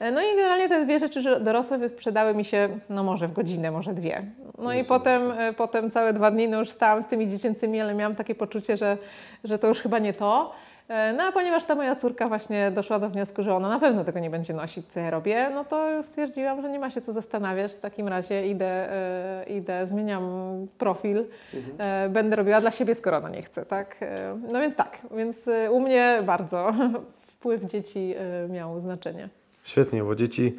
E, No i generalnie te dwie rzeczy dorosłe wyprzedały mi się, no może w godzinę, może dwie. No i potem, e, potem całe dwa dni no już stałam z tymi dziecięcymi, ale miałam takie poczucie, że, że to już chyba nie to. E, No a ponieważ ta moja córka właśnie doszła do wniosku, że ona na pewno tego nie będzie nosić, co ja robię, no to stwierdziłam, że nie ma się co zastanawiać. W takim razie idę, e, idę zmieniam profil, e, będę robiła dla siebie, skoro ona nie chce, tak? No więc tak, więc u mnie bardzo wpływ dzieci miał znaczenie. Świetnie, bo dzieci,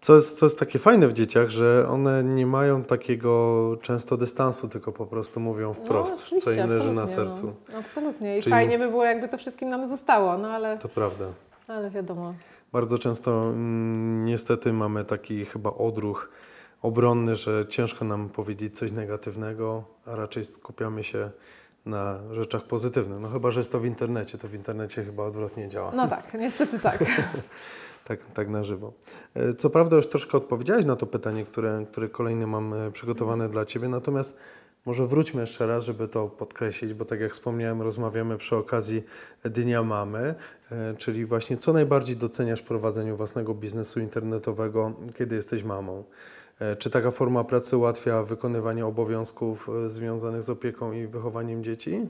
co jest, co jest takie fajne w dzieciach, że one nie mają takiego często dystansu, tylko po prostu mówią wprost, co oczywiście, im leży na absolutnie, sercu. No, absolutnie i Czyli- fajnie by było, jakby to wszystkim nam zostało, no ale, To prawda. ale wiadomo. Bardzo często mm, niestety mamy taki chyba odruch obronny, że ciężko nam powiedzieć coś negatywnego, a raczej skupiamy się na rzeczach pozytywnych. No chyba, że jest to w internecie, to w internecie chyba odwrotnie działa. No tak, niestety tak. Tak, tak na żywo. E, Co prawda już troszkę odpowiedziałeś na to pytanie, które, które kolejne mam e, przygotowane dla Ciebie, natomiast może wróćmy jeszcze raz, żeby to podkreślić, bo tak jak wspomniałem, rozmawiamy przy okazji Dnia Mamy, e, czyli właśnie co najbardziej doceniasz w prowadzeniu własnego biznesu internetowego, kiedy jesteś mamą? Czy taka forma pracy ułatwia wykonywanie obowiązków związanych z opieką i wychowaniem dzieci?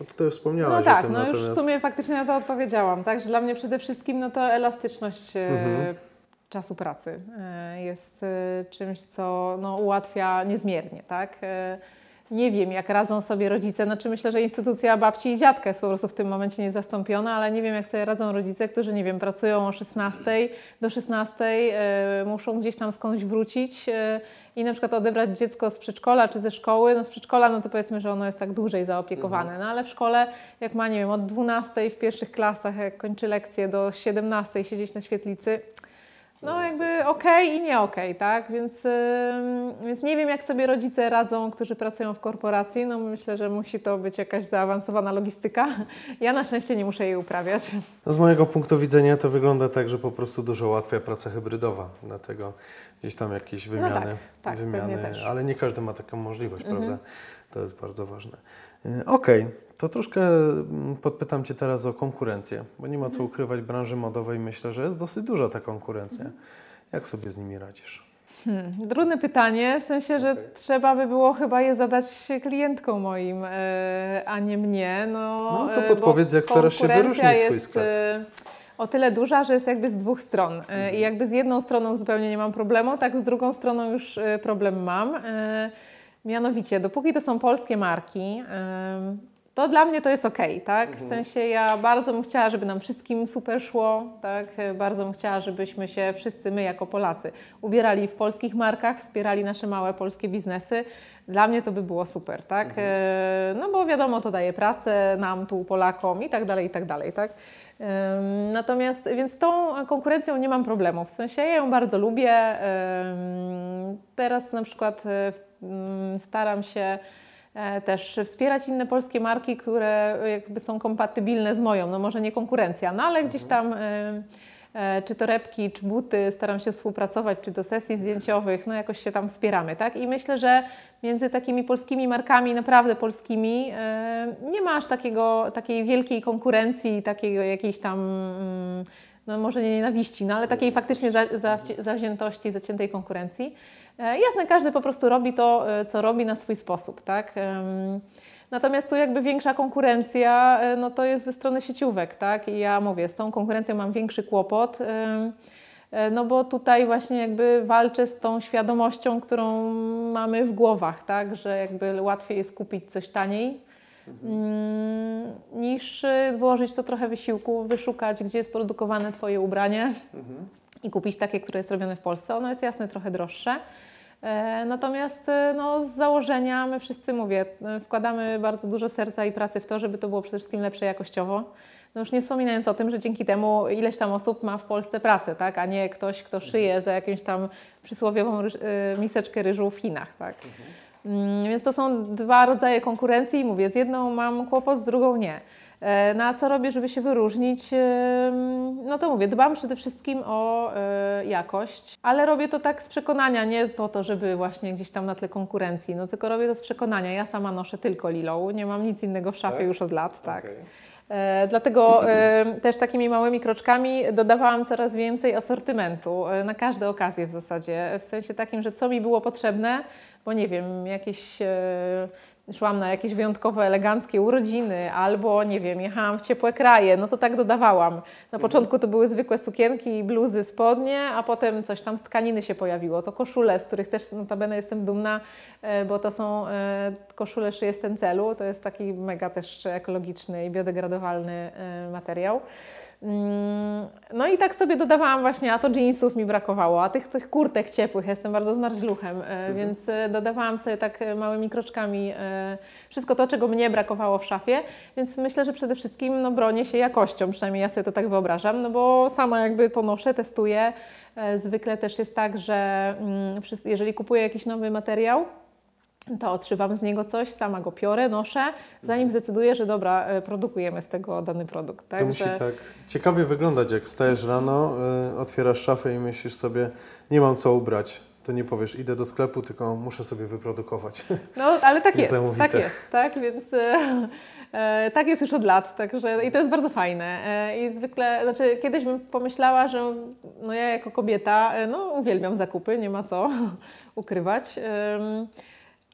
No tutaj już wspomniałaś No o tak, tym, no natomiast... już w sumie faktycznie na to odpowiedziałam, tak? Że dla mnie przede wszystkim no to elastyczność e, Mhm. czasu pracy e, jest e, czymś, co no, ułatwia niezmiernie, tak? Nie wiem, jak radzą sobie rodzice. Znaczy myślę, że instytucja babci i dziadka jest po prostu w tym momencie niezastąpiona, ale nie wiem, jak sobie radzą rodzice, którzy, nie wiem, pracują o 16 do 16, e, muszą gdzieś tam skądś wrócić e, i na przykład odebrać dziecko z przedszkola czy ze szkoły. No z przedszkola, no to powiedzmy, że ono jest tak dłużej zaopiekowane, no ale w szkole, jak ma, nie wiem, od 12 w pierwszych klasach, jak kończy lekcje, do 17 siedzieć na świetlicy, no jakby okej i nie okej, tak? Więc, ym, więc nie wiem, jak sobie rodzice radzą, którzy pracują w korporacji. No myślę, że musi to być jakaś zaawansowana logistyka. Ja na szczęście nie muszę jej uprawiać. No z mojego punktu widzenia to wygląda tak, że po prostu dużo ułatwia praca hybrydowa, dlatego gdzieś tam jakieś No wymiany, tak, tak, pewnie wymiany ale nie każdy ma taką możliwość, Mhm. prawda? To jest bardzo ważne. Y, Okej, to troszkę mm, podpytam Cię teraz o konkurencję, bo nie ma Mhm. co ukrywać, w branży modowej myślę, że jest dosyć duża ta konkurencja. Jak sobie z nimi radzisz? Hmm, trudne pytanie, w sensie, że Okej. trzeba by było chyba je zadać klientkom moim, e, a nie mnie. No, No to e, podpowiedz, jak starasz się wyróżnić swój sklep. e, o tyle duża, że jest jakby z dwóch stron. E, Mhm. I jakby z jedną stroną zupełnie nie mam problemu, tak z drugą stroną już e, problem mam. Mianowicie, dopóki to są polskie marki, to dla mnie to jest ok, tak? Mhm. W sensie ja bardzo bym chciała, żeby nam wszystkim super szło, tak? Bardzo bym chciała, żebyśmy się wszyscy, my jako Polacy, ubierali w polskich markach, wspierali nasze małe polskie biznesy. Dla mnie to by było super, tak? E, No bo wiadomo, to daje pracę nam tu, Polakom i tak dalej, i tak dalej, tak? Natomiast, więc z tą konkurencją nie mam problemu. W sensie ja ją bardzo lubię. Teraz na przykład e, mm, staram się e, też wspierać inne polskie marki, które jakby są kompatybilne z moją. No może nie konkurencja, no ale gdzieś tam e, e, czy torebki, czy buty, staram się współpracować, czy do sesji zdjęciowych, no jakoś się tam wspieramy, tak? I myślę, że między takimi polskimi markami, naprawdę polskimi, e, nie ma aż takiego, takiej wielkiej konkurencji, takiego jakiejś tam, mm, no może nie nienawiści, no ale takiej faktycznie za, za, zawziętości, zaciętej konkurencji. E, Jasne, każdy po prostu robi to, e, co robi na swój sposób, tak? Natomiast tu jakby większa konkurencja, no to jest ze strony sieciówek, tak? I ja mówię, z tą konkurencją mam większy kłopot, no bo tutaj właśnie jakby walczę z tą świadomością, którą mamy w głowach, tak? Że jakby łatwiej jest kupić coś taniej, mm, niż y, włożyć to trochę wysiłku, wyszukać, gdzie jest produkowane Twoje ubranie i kupić takie, które jest robione w Polsce. Ono jest jasne trochę droższe. E, Natomiast e, no, z założenia my wszyscy, mówię, e, wkładamy bardzo dużo serca i pracy w to, żeby to było przede wszystkim lepsze jakościowo. No już nie wspominając o tym, że dzięki temu ileś tam osób ma w Polsce pracę, tak? a nie ktoś, kto szyje za jakąś tam przysłowiową ryż, e, miseczkę ryżu w Chinach. Tak? Mm, Więc to są dwa rodzaje konkurencji i mówię, z jedną mam kłopot, z drugą nie. E, Na co robię, żeby się wyróżnić? Em, No to mówię, dbam przede wszystkim o e, jakość, ale robię to tak z przekonania, nie po to, żeby właśnie gdzieś tam na tle konkurencji, no tylko robię to z przekonania. Ja sama noszę tylko Lilą, nie mam nic innego w szafie Tak? już od lat, tak. Okej. E, Dlatego e, też takimi małymi kroczkami dodawałam coraz więcej asortymentu e, na każde okazje w zasadzie. W sensie takim, że co mi było potrzebne, bo nie wiem, jakieś. Szłam na jakieś wyjątkowo eleganckie urodziny, albo nie wiem, jechałam w ciepłe kraje, no to tak dodawałam. Na początku to były zwykłe sukienki, bluzy, spodnie, a potem coś tam z tkaniny się pojawiło. To koszule, z których też notabene jestem dumna, e, bo to są e, koszule szyję z Tencelu. To jest taki mega też ekologiczny i biodegradowalny e, materiał. Mm, No i tak sobie dodawałam właśnie, a to jeansów mi brakowało, a tych, tych kurtek ciepłych, jestem bardzo zmarzluchem, e, więc e, dodawałam sobie tak e, małymi kroczkami wszystko to, czego mnie brakowało w szafie, więc myślę, że przede wszystkim no, bronię się jakością, przynajmniej ja sobie to tak wyobrażam, no bo sama jakby to noszę, testuję. Zwykle też jest tak, że mm, jeżeli kupuję jakiś nowy materiał, to otrzymam z niego coś, sama go piorę, noszę, zanim zdecyduję, że dobra, e, produkujemy z tego dany produkt. To musi Także tak ciekawie wyglądać, jak stajesz rano, y, otwierasz szafę i myślisz sobie, nie mam co ubrać. To nie powiesz, idę do sklepu, tylko muszę sobie wyprodukować. no, ale tak jest, tak jest, tak, więc e, e, tak jest już od lat, także i to jest bardzo fajne e, i zwykle, znaczy kiedyś bym pomyślała, że no ja jako kobieta, e, no uwielbiam zakupy, nie ma co ukrywać, Ym,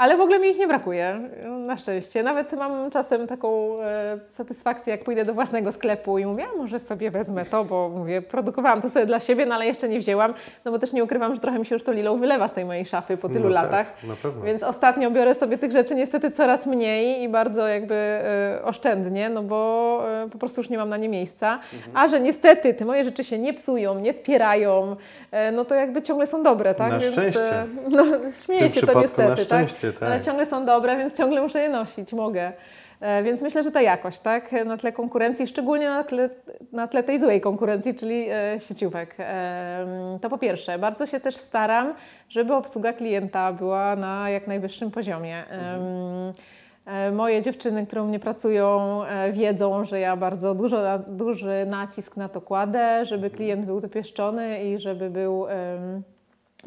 Ale w ogóle mi ich nie brakuje, na szczęście. Nawet mam czasem taką e, satysfakcję, jak pójdę do własnego sklepu i mówię, a może sobie wezmę to, bo mówię, produkowałam to sobie dla siebie, no ale jeszcze nie wzięłam, no bo też nie ukrywam, że trochę mi się już to lilą wylewa z tej mojej szafy po tylu No tak, latach. na pewno. Więc ostatnio biorę sobie tych rzeczy niestety coraz mniej i bardzo jakby e, oszczędnie, no bo e, po prostu już nie mam na nie miejsca. Mhm. A że niestety te moje rzeczy się nie psują, nie spierają, e, no to jakby ciągle są dobre, tak? Na Więc, szczęście. e, No, śmieję W się to niestety, na szczęście, tak. Ale ciągle są dobre, więc ciągle muszę je nosić, mogę. E, Więc myślę, że ta jakość, tak? Na tle konkurencji, szczególnie na tle, na tle tej złej konkurencji, czyli e, sieciówek. Em, To po pierwsze, bardzo się też staram, żeby obsługa klienta była na jak najwyższym poziomie. E, Moje dziewczyny, które u mnie pracują, e, wiedzą, że ja bardzo dużo, duży nacisk na to kładę, żeby klient był dopieszczony i żeby był em,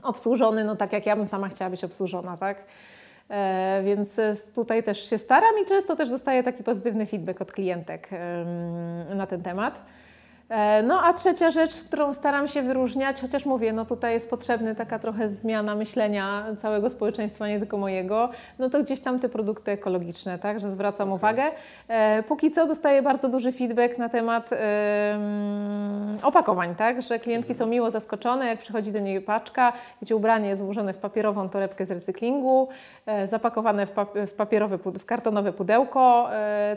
obsłużony, no tak jak ja bym sama chciała być obsłużona, tak? E, Więc e, tutaj też się staram i często też dostaję taki pozytywny feedback od klientek na ten temat. E, No a trzecia rzecz, którą staram się wyróżniać, chociaż mówię, no tutaj jest potrzebna taka trochę zmiana myślenia całego społeczeństwa, nie tylko mojego, no to gdzieś tam te produkty ekologiczne, tak, że zwracam uwagę. E, Póki co dostaję bardzo duży feedback na temat em, opakowań, tak, że klientki są miło zaskoczone, jak przychodzi do niej paczka, gdzie ubranie jest włożone w papierową torebkę z recyklingu, e, zapakowane w, pap- w papierowe, w kartonowe pudełko,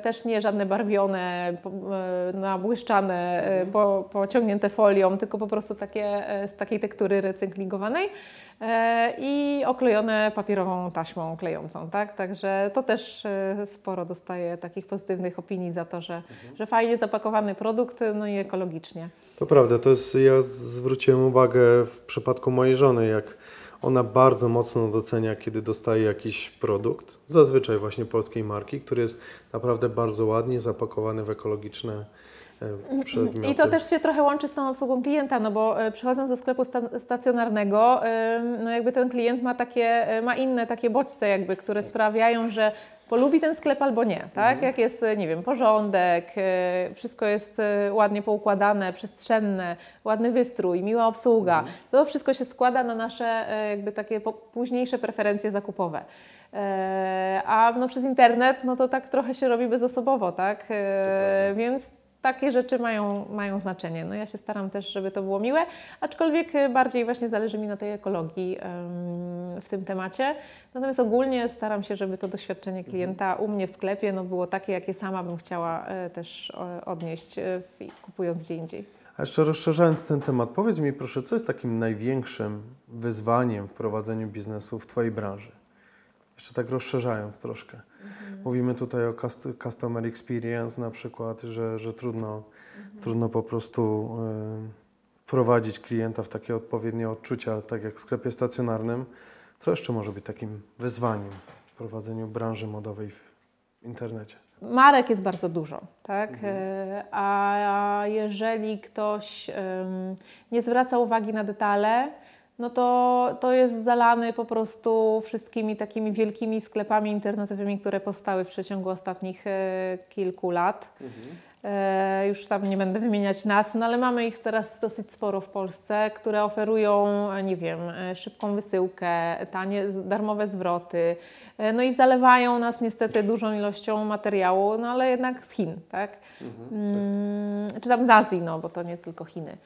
też nie żadne barwione, nabłyszczane, po, pociągnięte folią, tylko po prostu takie e, z takiej tektury recyklingowanej e, i oklejone papierową taśmą klejącą, tak? Także to też e, sporo dostaję takich pozytywnych opinii za to, że, że fajnie zapakowany produkt, no i ekologicznie. To prawda, to jest, ja zwróciłem uwagę w przypadku mojej żony, jak ona bardzo mocno docenia, kiedy dostaje jakiś produkt, zazwyczaj właśnie polskiej marki, który jest naprawdę bardzo ładnie zapakowany w ekologiczne. I to też się trochę łączy z tą obsługą klienta, no bo e, przychodząc do sklepu sta- stacjonarnego, no jakby ten klient ma takie, e, ma inne takie bodźce jakby, które sprawiają, że polubi ten sklep albo nie, tak? Jak jest, e, nie wiem, porządek, e, wszystko jest e, ładnie poukładane, przestrzenne, ładny wystrój, miła obsługa, to wszystko się składa na nasze e, jakby takie późniejsze preferencje zakupowe. E, A no przez internet, no to tak trochę się robi bezosobowo, tak? E, Więc takie rzeczy mają, mają znaczenie. No ja się staram też, żeby to było miłe, aczkolwiek e, bardziej właśnie zależy mi na tej ekologii w tym temacie. Natomiast ogólnie staram się, żeby to doświadczenie klienta u mnie w sklepie no, było takie, jakie sama bym chciała e, też odnieść, e, kupując gdzie indziej. A jeszcze rozszerzając ten temat, powiedz mi proszę, co jest takim największym wyzwaniem w prowadzeniu biznesu w Twojej branży? Jeszcze tak rozszerzając troszkę. Mówimy tutaj o cust- customer experience na przykład, że, że trudno, trudno po prostu y, wprowadzić klienta w takie odpowiednie odczucia, tak jak w sklepie stacjonarnym. Co jeszcze może być takim wyzwaniem w prowadzeniu branży modowej w internecie? Marek jest bardzo dużo, tak? E, A jeżeli ktoś em, nie zwraca uwagi na detale, no to, to jest zalany po prostu wszystkimi takimi wielkimi sklepami internetowymi, które powstały w przeciągu ostatnich e, kilku lat. E, Już tam nie będę wymieniać nazw, no ale mamy ich teraz dosyć sporo w Polsce, które oferują, e, nie wiem, e, szybką wysyłkę, tanie, darmowe zwroty, e, no i zalewają nas niestety dużą ilością materiału, no ale jednak z Chin, tak? Mm, czy tam z Azji, no bo to nie tylko Chiny.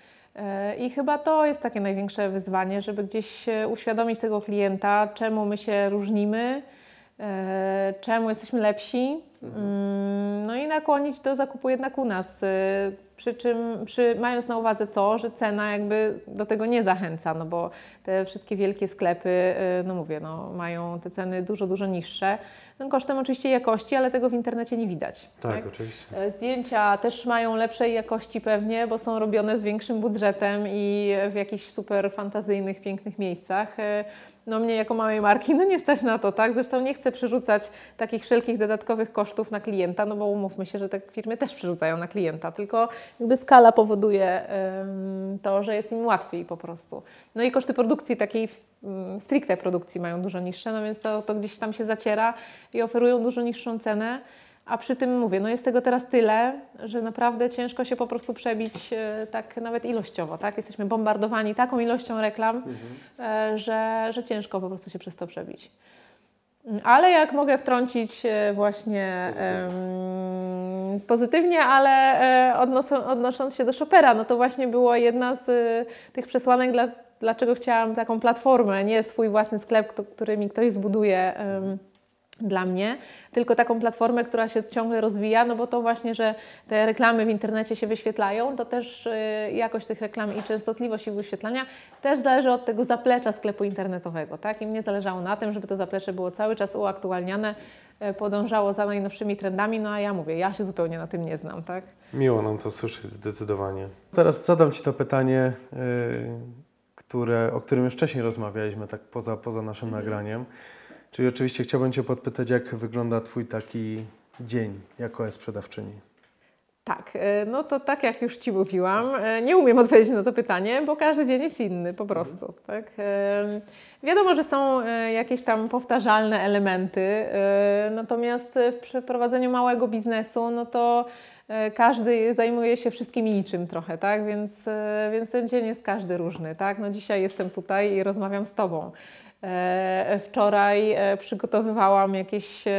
I chyba to jest takie największe wyzwanie, żeby gdzieś e, uświadomić tego klienta, czemu my się różnimy, czemu jesteśmy lepsi, Mm, no i nakłonić do zakupu jednak u nas. e, Przy czym, przy, mając na uwadze to, że cena jakby do tego nie zachęca, no bo te wszystkie wielkie sklepy, e, no mówię, no, mają te ceny dużo, dużo niższe. No, kosztem oczywiście jakości, ale tego w internecie nie widać. Tak, oczywiście. E, Zdjęcia też mają lepszej jakości pewnie, bo są robione z większym budżetem i w jakichś super fantazyjnych, pięknych miejscach. No mnie jako małej marki no nie stać na to, tak? Zresztą nie chcę przerzucać takich wszelkich dodatkowych kosztów na klienta, no bo umówmy się, że te firmy też przerzucają na klienta, tylko jakby skala powoduje to, że jest im łatwiej po prostu. No i koszty produkcji takiej mm, stricte produkcji mają dużo niższe, no więc to, to gdzieś tam się zaciera i oferują dużo niższą cenę. A przy tym mówię, no jest tego teraz tyle, że naprawdę ciężko się po prostu przebić e, tak nawet ilościowo, tak? Jesteśmy bombardowani taką ilością reklam, e, że, że ciężko po prostu się przez to przebić. Ale jak mogę wtrącić e, właśnie pozytywnie, pozytywnie ale e, odnosząc się do Chopera, no to właśnie było jedna z tych przesłanek, dla, dlaczego chciałam taką platformę, nie swój własny sklep, który mi ktoś zbuduje dla mnie, tylko taką platformę, która się ciągle rozwija, no bo to właśnie, że te reklamy w internecie się wyświetlają, to też y, jakość tych reklam i częstotliwość ich wyświetlania też zależy od tego zaplecza sklepu internetowego, tak? I mnie zależało na tym, żeby to zaplecze było cały czas uaktualniane, y, podążało za najnowszymi trendami, no a ja mówię, ja się zupełnie na tym nie znam, tak? Miło nam to słyszeć, zdecydowanie. Teraz zadam Ci to pytanie, yy, które, o którym już wcześniej rozmawialiśmy, tak poza, poza naszym mhm. nagraniem. Czyli oczywiście chciałbym Cię podpytać, jak wygląda Twój taki dzień jako e-sprzedawczyni? Tak, e, no to tak jak już Ci mówiłam, e, nie umiem odpowiedzieć na to pytanie, bo każdy dzień jest inny po prostu. Mhm. Tak? E, wiadomo, że są jakieś tam powtarzalne elementy, natomiast w przeprowadzeniu małego biznesu, no to każdy zajmuje się wszystkim i niczym trochę, tak? Więc, więc ten dzień jest każdy różny, tak? No dzisiaj jestem tutaj i rozmawiam z Tobą. E, wczoraj e, przygotowywałam jakieś e,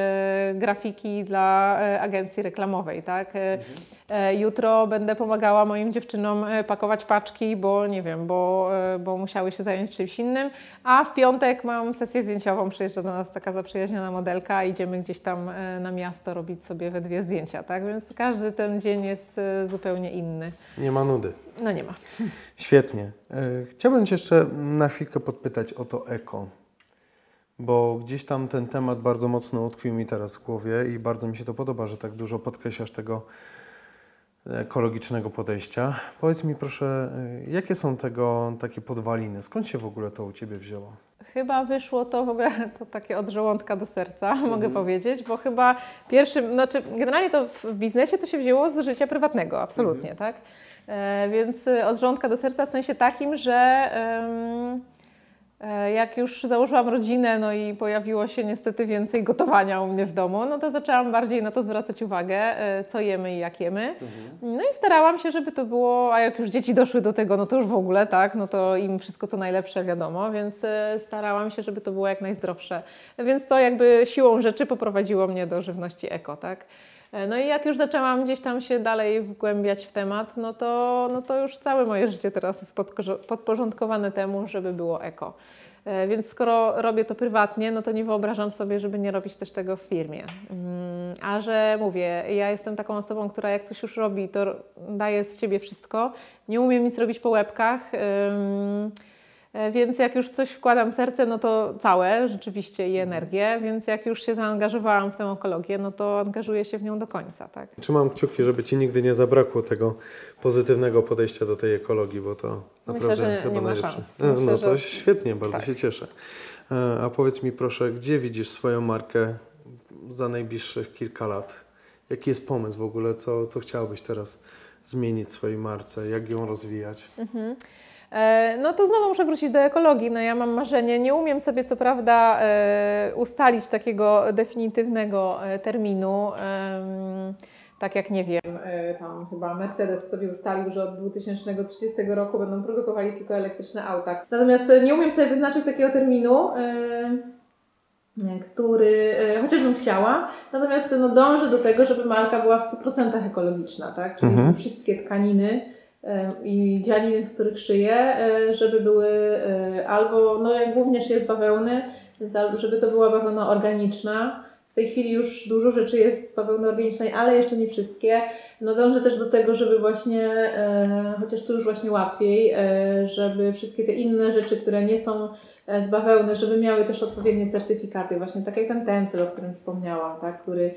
grafiki dla agencji reklamowej, tak? Mhm. Jutro będę pomagała moim dziewczynom pakować paczki, bo nie wiem, bo, bo musiały się zająć czymś innym. A w piątek mam sesję zdjęciową, przyjeżdża do nas taka zaprzyjaźniona modelka, idziemy gdzieś tam na miasto robić sobie we dwie zdjęcia, tak? Więc każdy ten dzień jest zupełnie inny. Nie ma nudy. No nie ma. Świetnie. Chciałbym Cię jeszcze na chwilkę podpytać o to eko bo gdzieś tam ten temat bardzo mocno utkwił mi teraz w głowie i bardzo mi się to podoba, że tak dużo podkreślasz tego ekologicznego podejścia. Powiedz mi proszę, y, jakie są tego takie podwaliny? Skąd się w ogóle to u Ciebie wzięło? Chyba wyszło to w ogóle to takie od żołądka do serca, mhm. mogę powiedzieć, bo chyba pierwszym, znaczy generalnie to w biznesie to się wzięło z życia prywatnego, absolutnie, mhm. tak? E, więc od żołądka do serca w sensie takim, że... jak już założyłam rodzinę, no i pojawiło się niestety więcej gotowania u mnie w domu, no to zaczęłam bardziej na to zwracać uwagę, e, co jemy i jak jemy. Mhm. No i starałam się, żeby to było, a jak już dzieci doszły do tego, no to już w ogóle, tak, no to im wszystko co najlepsze wiadomo, więc e, starałam się, żeby to było jak najzdrowsze. Więc to jakby siłą rzeczy poprowadziło mnie do żywności eko, tak. No i jak już zaczęłam gdzieś tam się dalej wgłębiać w temat, no to, no to już całe moje życie teraz jest podporządkowane temu, żeby było eko. E, więc skoro robię to prywatnie, no to nie wyobrażam sobie, żeby nie robić też tego w firmie. Mm, a że mówię, ja jestem taką osobą, która jak coś już robi, to daje z siebie wszystko. Nie umiem nic robić po łebkach. E, więc jak już coś wkładam w serce, no to całe rzeczywiście i energię, więc jak już się zaangażowałam w tę ekologię, no to angażuję się w nią do końca. Tak? Trzymam kciuki, żeby Ci nigdy nie zabrakło tego pozytywnego podejścia do tej ekologii, bo to Myślę, naprawdę że chyba nie najlepsze. Szans. E, Myślę, no to że... świetnie, bardzo tak. się cieszę. E, a powiedz mi proszę, gdzie widzisz swoją markę za najbliższych kilka lat? Jaki jest pomysł w ogóle, co, co chciałabyś teraz zmienić w swojej marce, jak ją rozwijać? Mhm. E, no to znowu muszę wrócić do ekologii. No ja mam marzenie, nie umiem sobie co prawda e, ustalić takiego definitywnego e, terminu. Tak jak nie wiem, tam chyba Mercedes sobie ustalił, że od 2030 roku będą produkowali tylko elektryczne auta. Natomiast nie umiem sobie wyznaczyć takiego terminu który chociażbym chciała, natomiast no, dążę do tego, żeby marka była w 100% ekologiczna, tak? Czyli mhm. wszystkie tkaniny i dzianiny, z których szyję, e, żeby były e, albo, no jak głównie szyję z bawełny, żeby to była bawełna organiczna. W tej chwili już dużo rzeczy jest z bawełny organicznej, ale jeszcze nie wszystkie. No dążę też do tego, żeby właśnie, e, chociaż tu już właśnie łatwiej, żeby wszystkie te inne rzeczy, które nie są z bawełny, żeby miały też odpowiednie certyfikaty, właśnie tak jak ten tencel, o którym wspomniałam, tak, który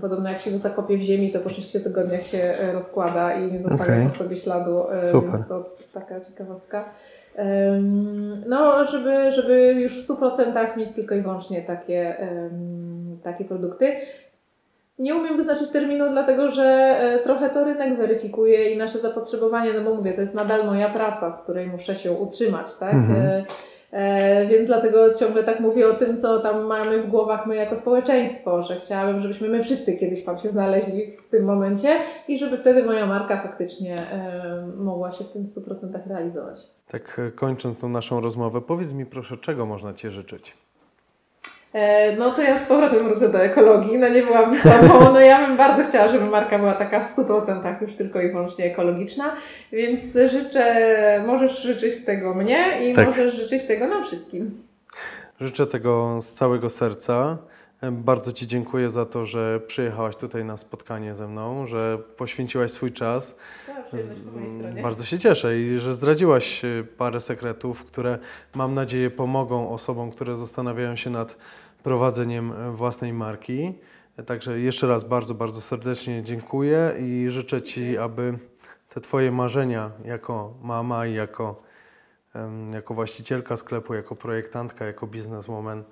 podobno jak się go zakopie w ziemi, to po 6 tygodniach się e, rozkłada i nie zostawia okay. po sobie śladu. E, Super. Więc to taka ciekawostka. No, żeby, żeby już w 100% mieć tylko i wyłącznie takie, takie produkty. Nie umiem wyznaczyć terminu, dlatego że e, trochę to rynek weryfikuje i nasze zapotrzebowanie, no bo mówię, to jest nadal moja praca, z której muszę się utrzymać, tak? Mhm. E, więc dlatego ciągle tak mówię o tym, co tam mamy w głowach my jako społeczeństwo, że chciałabym, żebyśmy my wszyscy kiedyś tam się znaleźli w tym momencie i żeby wtedy moja marka faktycznie e, mogła się w tym 100% realizować. Tak e, kończąc tą naszą rozmowę, powiedz mi proszę, czego można Cię życzyć? E, No to ja z powrotem wrócę do ekologii, no nie byłam sobą, no ja bym bardzo chciała, żeby marka była taka w 100% już tylko i wyłącznie ekologiczna, więc życzę, możesz życzyć tego mnie i Tak. możesz życzyć tego nam wszystkim. Życzę tego z całego serca. Bardzo Ci dziękuję za to, że przyjechałaś tutaj na spotkanie ze mną, że poświęciłaś swój czas. Mojej stronie. Bardzo się cieszę i że zdradziłaś y, parę sekretów, które mam nadzieję pomogą osobom, które zastanawiają się nad prowadzeniem e, własnej marki. Także jeszcze raz bardzo, bardzo serdecznie dziękuję i życzę Ci, aby te Twoje marzenia jako mama i jako, jako właścicielka sklepu, jako projektantka, jako bizneswoman,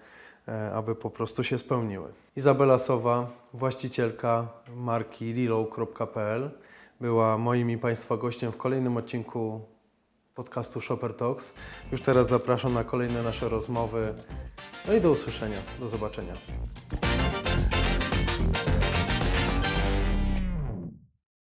e, aby po prostu się spełniły. Izabela Sowa, właścicielka marki lilo.pl była moim i Państwa gościem w kolejnym odcinku podcastu Shopper Talks. Już teraz zapraszam na kolejne nasze rozmowy. No i do usłyszenia, do zobaczenia.